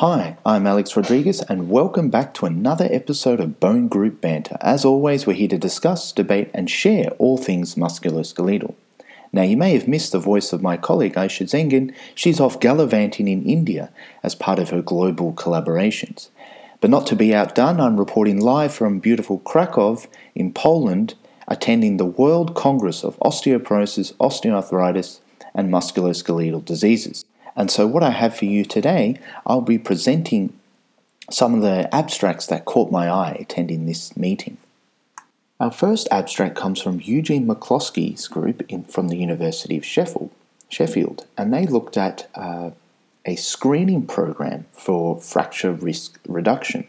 Hi, I'm Alex Rodriguez, and welcome back to another episode of Bone Group Banter. As always, we're here to discuss, debate, and share all things musculoskeletal. Now, you may have missed the voice of my colleague Ayse Zengin. She's off gallivanting in India as part of her global collaborations. But not to be outdone, I'm reporting live from beautiful Krakow in Poland, attending the World Congress of Osteoporosis, Osteoarthritis, and Musculoskeletal Diseases. And so, what I have for you today, I'll be presenting some of the abstracts that caught my eye attending this meeting. Our first abstract comes from Eugene McCloskey's group in, from the University of Sheffield, Sheffield and they looked at uh, a screening program for fracture risk reduction.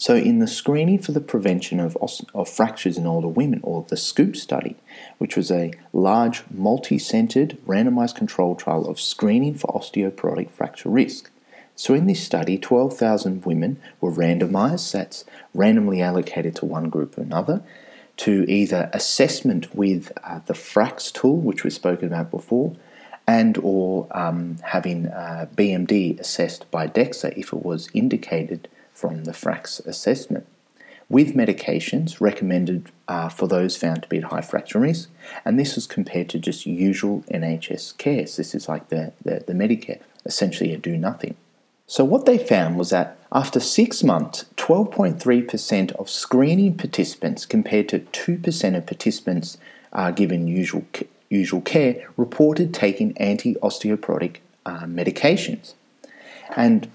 So, in the screening for the prevention of, of fractures in older women, or the SCOOP study, which was a large, multi centered, randomized controlled trial of screening for osteoporotic fracture risk. So, in this study, 12,000 women were randomized, that's randomly allocated to one group or another, to either assessment with uh, the FRAX tool, which we've spoken about before, and or um, having uh, BMD assessed by DEXA if it was indicated from the FRAX assessment, with medications recommended uh, for those found to be at high fracture risk, and this was compared to just usual NHS care. So this is like the, the, the Medicare, essentially a do nothing. So, what they found was that after six months, 12.3% of screening participants compared to 2% of participants uh, given usual, usual care reported taking anti osteoporotic uh, medications. And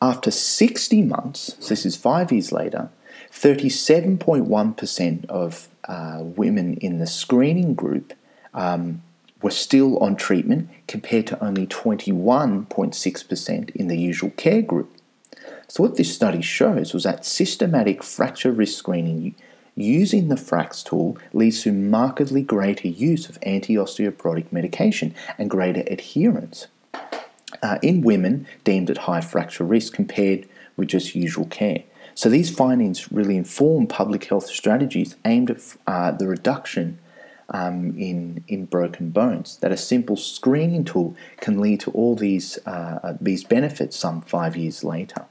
after 60 months, so this is five years later, 37.1% of uh, women in the screening group um, were still on treatment compared to only 21.6% in the usual care group. So, what this study shows was that systematic fracture risk screening using the FRAX tool leads to markedly greater use of anti osteoporotic medication and greater adherence uh, in women deemed at high fracture risk compared with just usual care. So these findings really inform public health strategies aimed at uh, the reduction um, in, in broken bones. That a simple screening tool can lead to all these, uh, uh these benefits some five years later.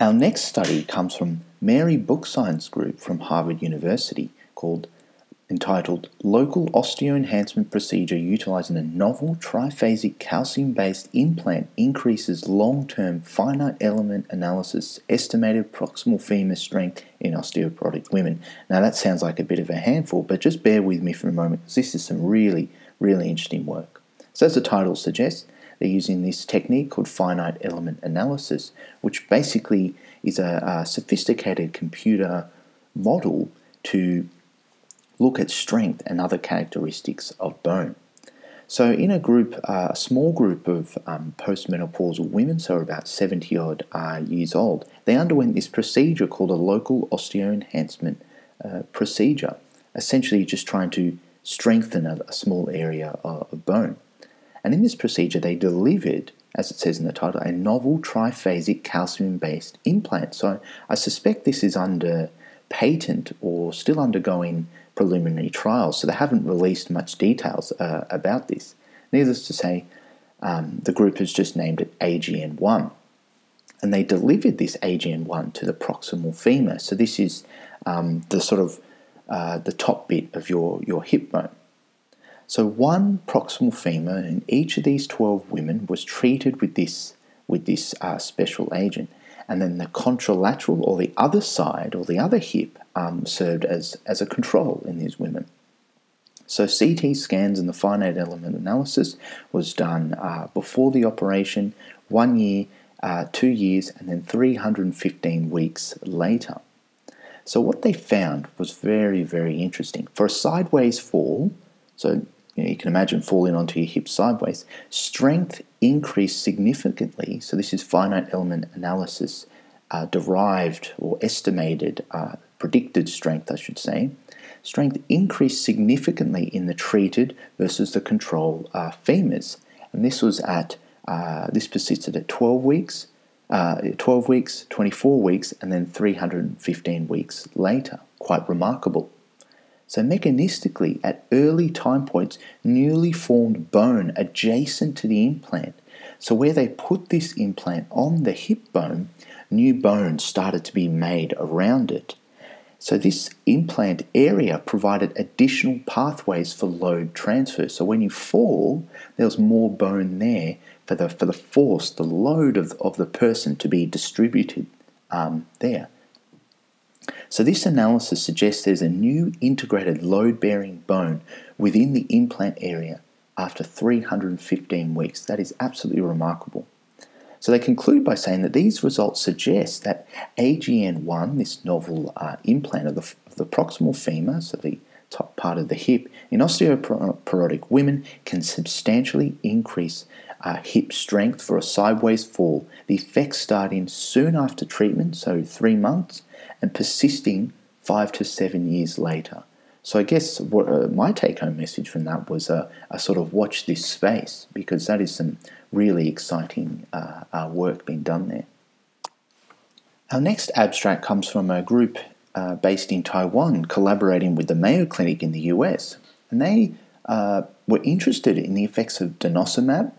Our next study comes from Mary Bouxsein Group from Harvard University called entitled Local Osteoenhancement Procedure Utilizing a Novel Triphasic Calcium Based Implant Increases Long Term Finite Element Analysis Estimated Proximal Femur Strength in Osteoporotic Women. Now, that sounds like a bit of a handful, but just bear with me for a moment because this is some really, really interesting work. So, as the title suggests, they're using this technique called finite element analysis, which basically is a, a sophisticated computer model to look at strength and other characteristics of bone. So, in a group, uh, a small group of um, postmenopausal women, so about 70 odd uh, years old, they underwent this procedure called a local osteo enhancement uh, procedure, essentially just trying to strengthen a, a small area of, of bone. And in this procedure, they delivered, as it says in the title, a novel triphasic calcium based implant. So, I suspect this is under patent or still undergoing preliminary trials, so they haven't released much details uh, about this. Needless to say, um, the group has just named it AGN1. And they delivered this AGN1 to the proximal femur. So this is um, the sort of uh, the top bit of your, your hip bone. So one proximal femur in each of these 12 women was treated with this, with this uh, special agent and then the contralateral or the other side or the other hip um, served as, as a control in these women. So CT scans and the finite element analysis was done uh, before the operation, one year, uh, two years, and then 315 weeks later. So what they found was very, very interesting. For a sideways fall, so you, know, you can imagine falling onto your hips sideways, strength increased significantly. So, this is finite element analysis uh, derived or estimated, uh, predicted strength, I should say. Strength increased significantly in the treated versus the control uh, femurs. And this was at, uh, this persisted at 12 weeks, uh, 12 weeks, 24 weeks, and then 315 weeks later. Quite remarkable. So, mechanistically, at early time points, newly formed bone adjacent to the implant So, where they put this implant on the hip bone, new bone started to be made around it. So, this implant area provided additional pathways for load transfer. So, when you fall, there was more bone there for the, for the force, the load of, of the person to be distributed um, there. So, this analysis suggests there's a new integrated load bearing bone within the implant area after 315 weeks. That is absolutely remarkable. So, they conclude by saying that these results suggest that AGN1, this novel uh, implant of the, of the proximal femur, so the top part of the hip, in osteoporotic women can substantially increase uh, hip strength for a sideways fall. The effects starting soon after treatment, so three months, and persisting five to seven years later. So I guess what uh, my take-home message from that was uh, a sort of watch this space because that is some really exciting uh, uh, work being done there. Our next abstract comes from a group uh, based in Taiwan collaborating with the Mayo Clinic in the US, and they uh, were interested in the effects of denosumab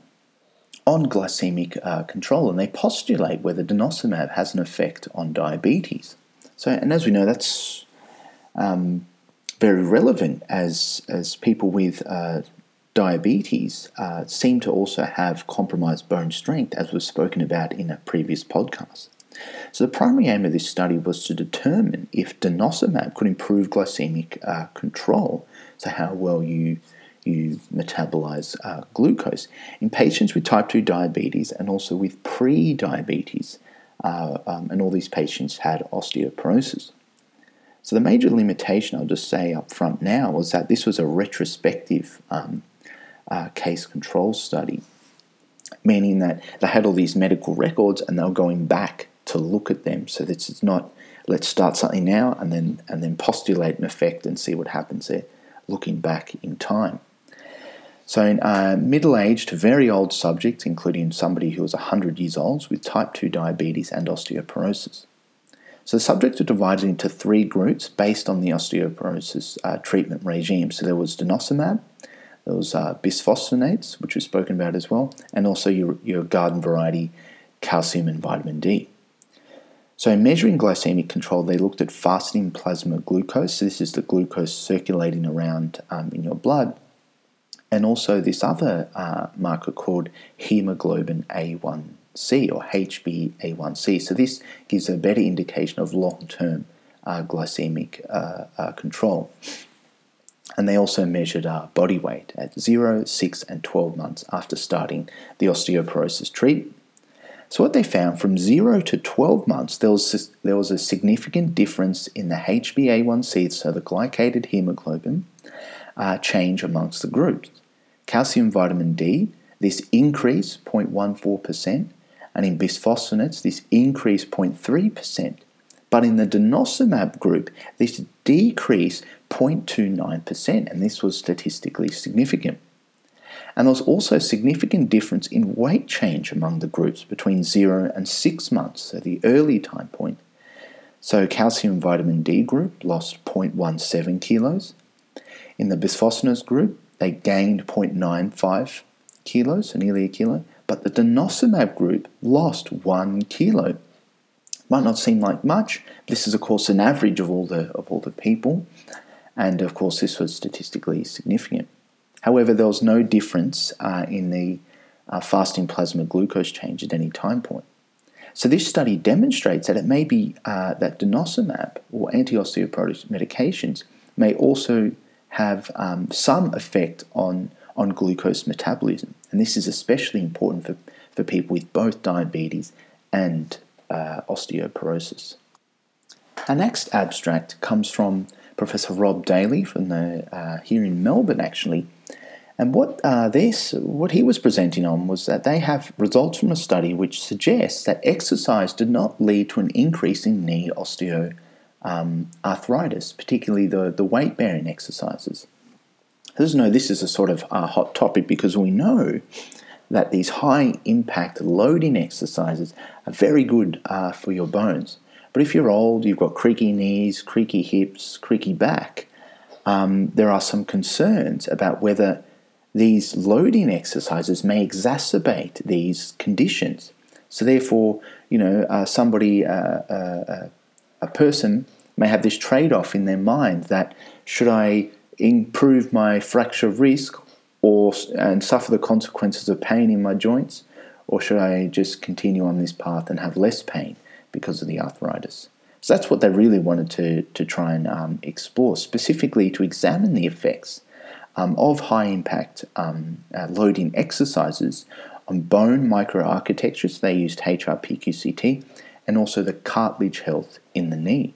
on glycemic control, and they postulate whether denosumab has an effect on diabetes. So, and as we know, that's um, very relevant as as people with uh, diabetes uh, seem to also have compromised bone strength, as was spoken about in a previous podcast. So, the primary aim of this study was to determine if denosumab could improve glycemic uh, control, so how well you you metabolize uh, glucose in patients with type 2 diabetes and also with pre diabetes uh, um, and all these patients had osteoporosis. So the major limitation I'll just say up front now was that this was a retrospective um, uh, case control study, meaning that they had all these medical records and they were going back to look at them. So this is not let's start something now and then and then postulate an effect and see what happens there, looking back in time. So, in uh, middle aged to very old subjects, including somebody who was 100 years old with type 2 diabetes and osteoporosis. So, the subjects were divided into three groups based on the osteoporosis uh, treatment regime. So, there was denosumab, there was uh, bisphosphonates, which was spoken about as well, and also your, your garden variety calcium and vitamin D. So, in measuring glycemic control, they looked at fasting plasma glucose. So, this is the glucose circulating around um, in your blood and also this other uh, marker called hemoglobin A1C or HbA1c. So this gives a better indication of long-term uh, glycemic uh, uh control. And they also measured uh, body weight at 0, 6, and 12 months after starting the osteoporosis treatment. So what they found from 0 to 12 months, there was, there was a significant difference in the HbA1c, so the glycated hemoglobin, uh, change amongst the groups calcium vitamin D, this increase 0.14%, and in bisphosphonates, this increase 0.3%. But in the denosumab group, this decrease 0.29%, and this was statistically significant. And there was also significant difference in weight change among the groups between 0 and 6 months, so the early time point. So calcium vitamin D group lost 0.17 kilos. In the bisphosphonates group, they gained 0.95 kilos, so nearly a kilo, but the denosumab group lost one kilo. Might not seem like much. This is, of course, an average of all the of all the people, and of course, this was statistically significant. However, there was no difference uh, in the uh, fasting plasma glucose change at any time point. So this study demonstrates that it may be uh, that denosumab or anti-osteoporotic medications may also have um, some effect on, on glucose metabolism. And this is especially important for, for people with both diabetes and uh, osteoporosis. Our next abstract comes from Professor Rob Daly from the, uh, here in Melbourne, actually. And what uh, this, what he was presenting on was that they have results from a study which suggests that exercise did not lead to an increase in knee osteo um, arthritis, particularly the, the weight bearing exercises. Let's know this is a sort of uh, hot topic because we know that these high impact loading exercises are very good uh, for your bones. But if you're old, you've got creaky knees, creaky hips, creaky back, um, there are some concerns about whether these loading exercises may exacerbate these conditions. So, therefore, you know, uh, somebody, uh, uh, uh a person may have this trade off in their mind that should I improve my fracture risk or and suffer the consequences of pain in my joints, or should I just continue on this path and have less pain because of the arthritis? So that's what they really wanted to, to try and um, explore, specifically to examine the effects um, of high impact um, uh, loading exercises on bone microarchitectures. They used HRPQCT and also the cartilage health in the knee.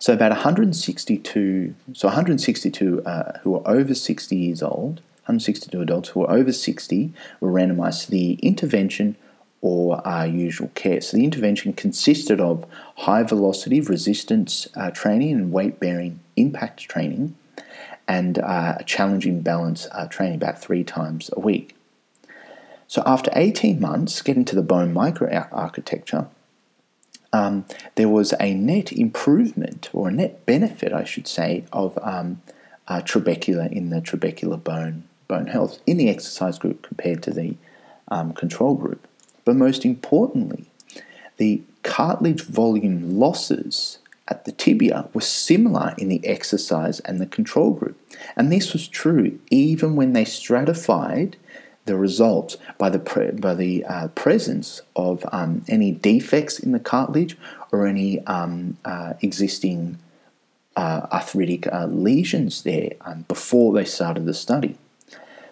So about 162, so 162 uh, who are over 60 years old, 162 adults who are over 60 were randomized to the intervention or uh, usual care. So the intervention consisted of high velocity resistance uh, training and weight bearing impact training and uh, challenging balance uh, training about three times a week. So after 18 months, getting to the bone microarchitecture, um, there was a net improvement, or a net benefit, I should say, of um, uh, trabecular in the trabecular bone bone health in the exercise group compared to the um, control group. But most importantly, the cartilage volume losses at the tibia were similar in the exercise and the control group. And this was true even when they stratified the results by the, by the uh, presence of um, any defects in the cartilage or any um, uh, existing uh, arthritic uh, lesions there um, before they started the study.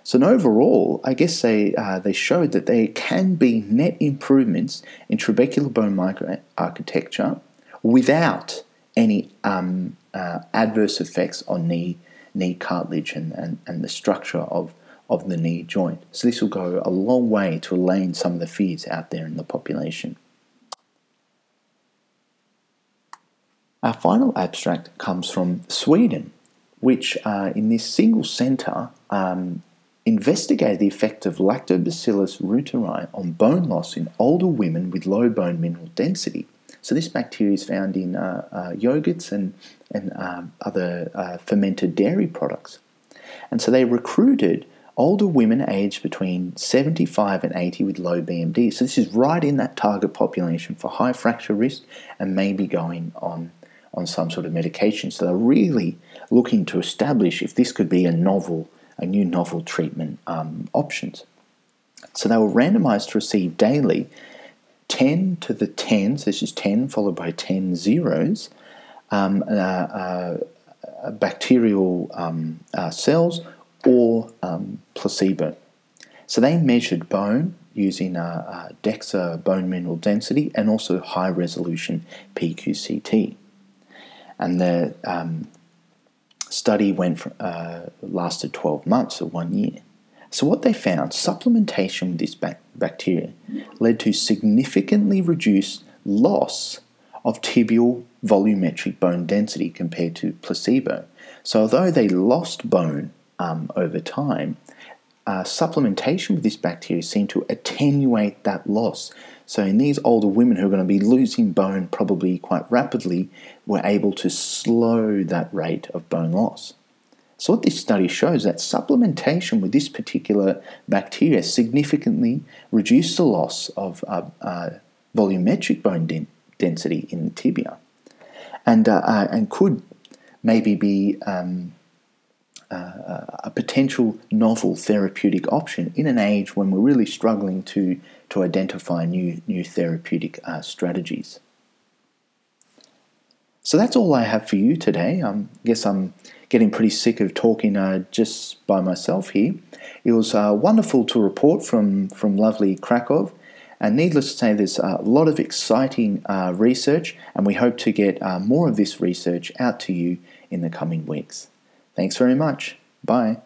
So, overall, I guess they, uh, they showed that there can be net improvements in trabecular bone microarchitecture without any um, uh, adverse effects on knee, knee cartilage and, and, and the structure of of the knee joint. So this will go a long way to allaying some of the fears out there in the population. Our final abstract comes from Sweden, which uh, in this single centre um, investigated the effect of Lactobacillus reuteri on bone loss in older women with low bone mineral density. So this bacteria is found in uh, uh, yogurts and, and um, other uh, fermented dairy products. And so they recruited older women aged between 75 and 80 with low BMD. So this is right in that target population for high fracture risk and maybe going on on some sort of medication. So they're really looking to establish if this could be a novel, a new novel treatment um, options. So they were randomized to receive daily 10 to the 10, so this is 10 followed by 10 zeros, um, uh, uh, bacterial um, uh, cells or um, placebo. So they measured bone using a, a DEXA bone mineral density and also high resolution PQCT. And the um, study went for, uh, lasted 12 months or one year. So, what they found, supplementation with this bacteria led to significantly reduced loss of tibial volumetric bone density compared to placebo. So, although they lost bone um, over time, uh, supplementation with this bacteria seemed to attenuate that loss. So, in these older women who are going to be losing bone probably quite rapidly, were able to slow that rate of bone loss. So, what this study shows that supplementation with this particular bacteria significantly reduced the loss of uh, uh, volumetric bone den- density in the tibia, and uh, uh, and could maybe be um, uh, a potential novel therapeutic option in an age when we're really struggling to, to identify new, new therapeutic uh, strategies. So that's all I have for you today. I um, guess I'm getting pretty sick of talking uh, just by myself here. It was uh, wonderful to report from, from lovely Krakow. And needless to say, there's a lot of exciting uh, research, and we hope to get uh, more of this research out to you in the coming weeks. Thanks very much. Bye.